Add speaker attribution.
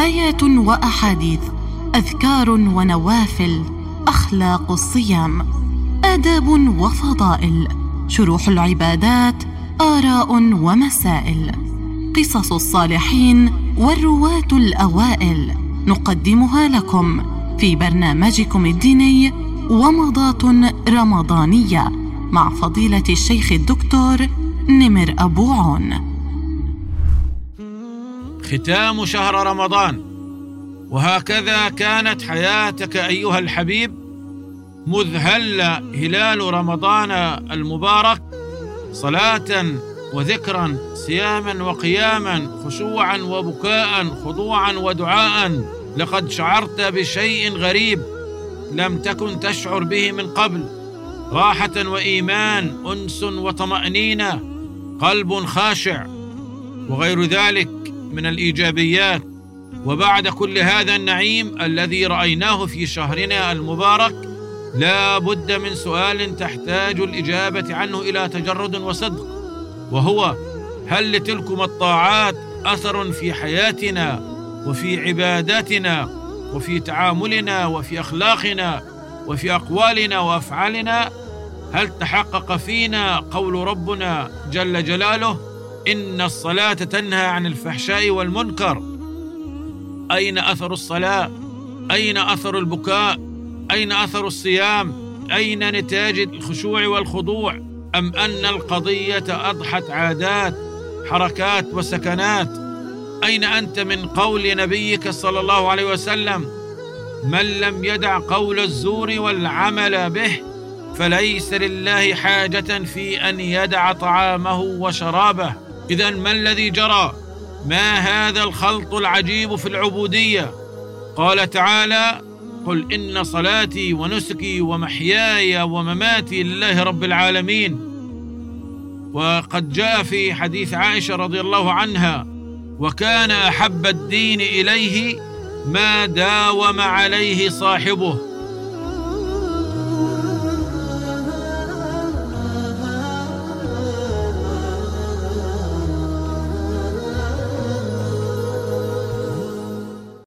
Speaker 1: آيات وأحاديث أذكار ونوافل أخلاق الصيام آداب وفضائل شروح العبادات آراء ومسائل قصص الصالحين والرواة الأوائل نقدمها لكم في برنامجكم الديني ومضات رمضانية مع فضيلة الشيخ الدكتور نمر أبو عون.
Speaker 2: ختام شهر رمضان. وهكذا كانت حياتك أيها الحبيب مذ هل هلال رمضان المبارك صلاة وذكرا صياما وقياما خشوعا وبكاء خضوعا ودعاء. لقد شعرت بشيء غريب لم تكن تشعر به من قبل. راحة وإيمان أنس وطمأنينة قلب خاشع. وغير ذلك من الإيجابيات. وبعد كل هذا النعيم الذي رأيناه في شهرنا المبارك لا بد من سؤال تحتاج الإجابة عنه إلى تجرد وصدق وهو هل لتلكم الطاعات أثر في حياتنا وفي عباداتنا وفي تعاملنا وفي أخلاقنا وفي أقوالنا وأفعالنا؟ هل تحقق فينا قول ربنا جل جلاله؟ إن الصلاة تنهى عن الفحشاء والمنكر. أين أثر الصلاة؟ أين أثر البكاء؟ أين أثر الصيام؟ أين نتاج الخشوع والخضوع؟ أم أن القضية أضحت عادات حركات وسكنات؟ أين أنت من قول نبيك صلى الله عليه وسلم؟ من لم يدع قول الزور والعمل به فليس لله حاجة في أن يدع طعامه وشرابه. اذا ما الذي جرى؟ ما هذا الخلط العجيب في العبودية؟ قال تعالى قل إن صلاتي ونسكي ومحياي ومماتي لله رب العالمين. وقد جاء في حديث عائشة رضي الله عنها وكان أحب الدين إليه ما داوم عليه صاحبه.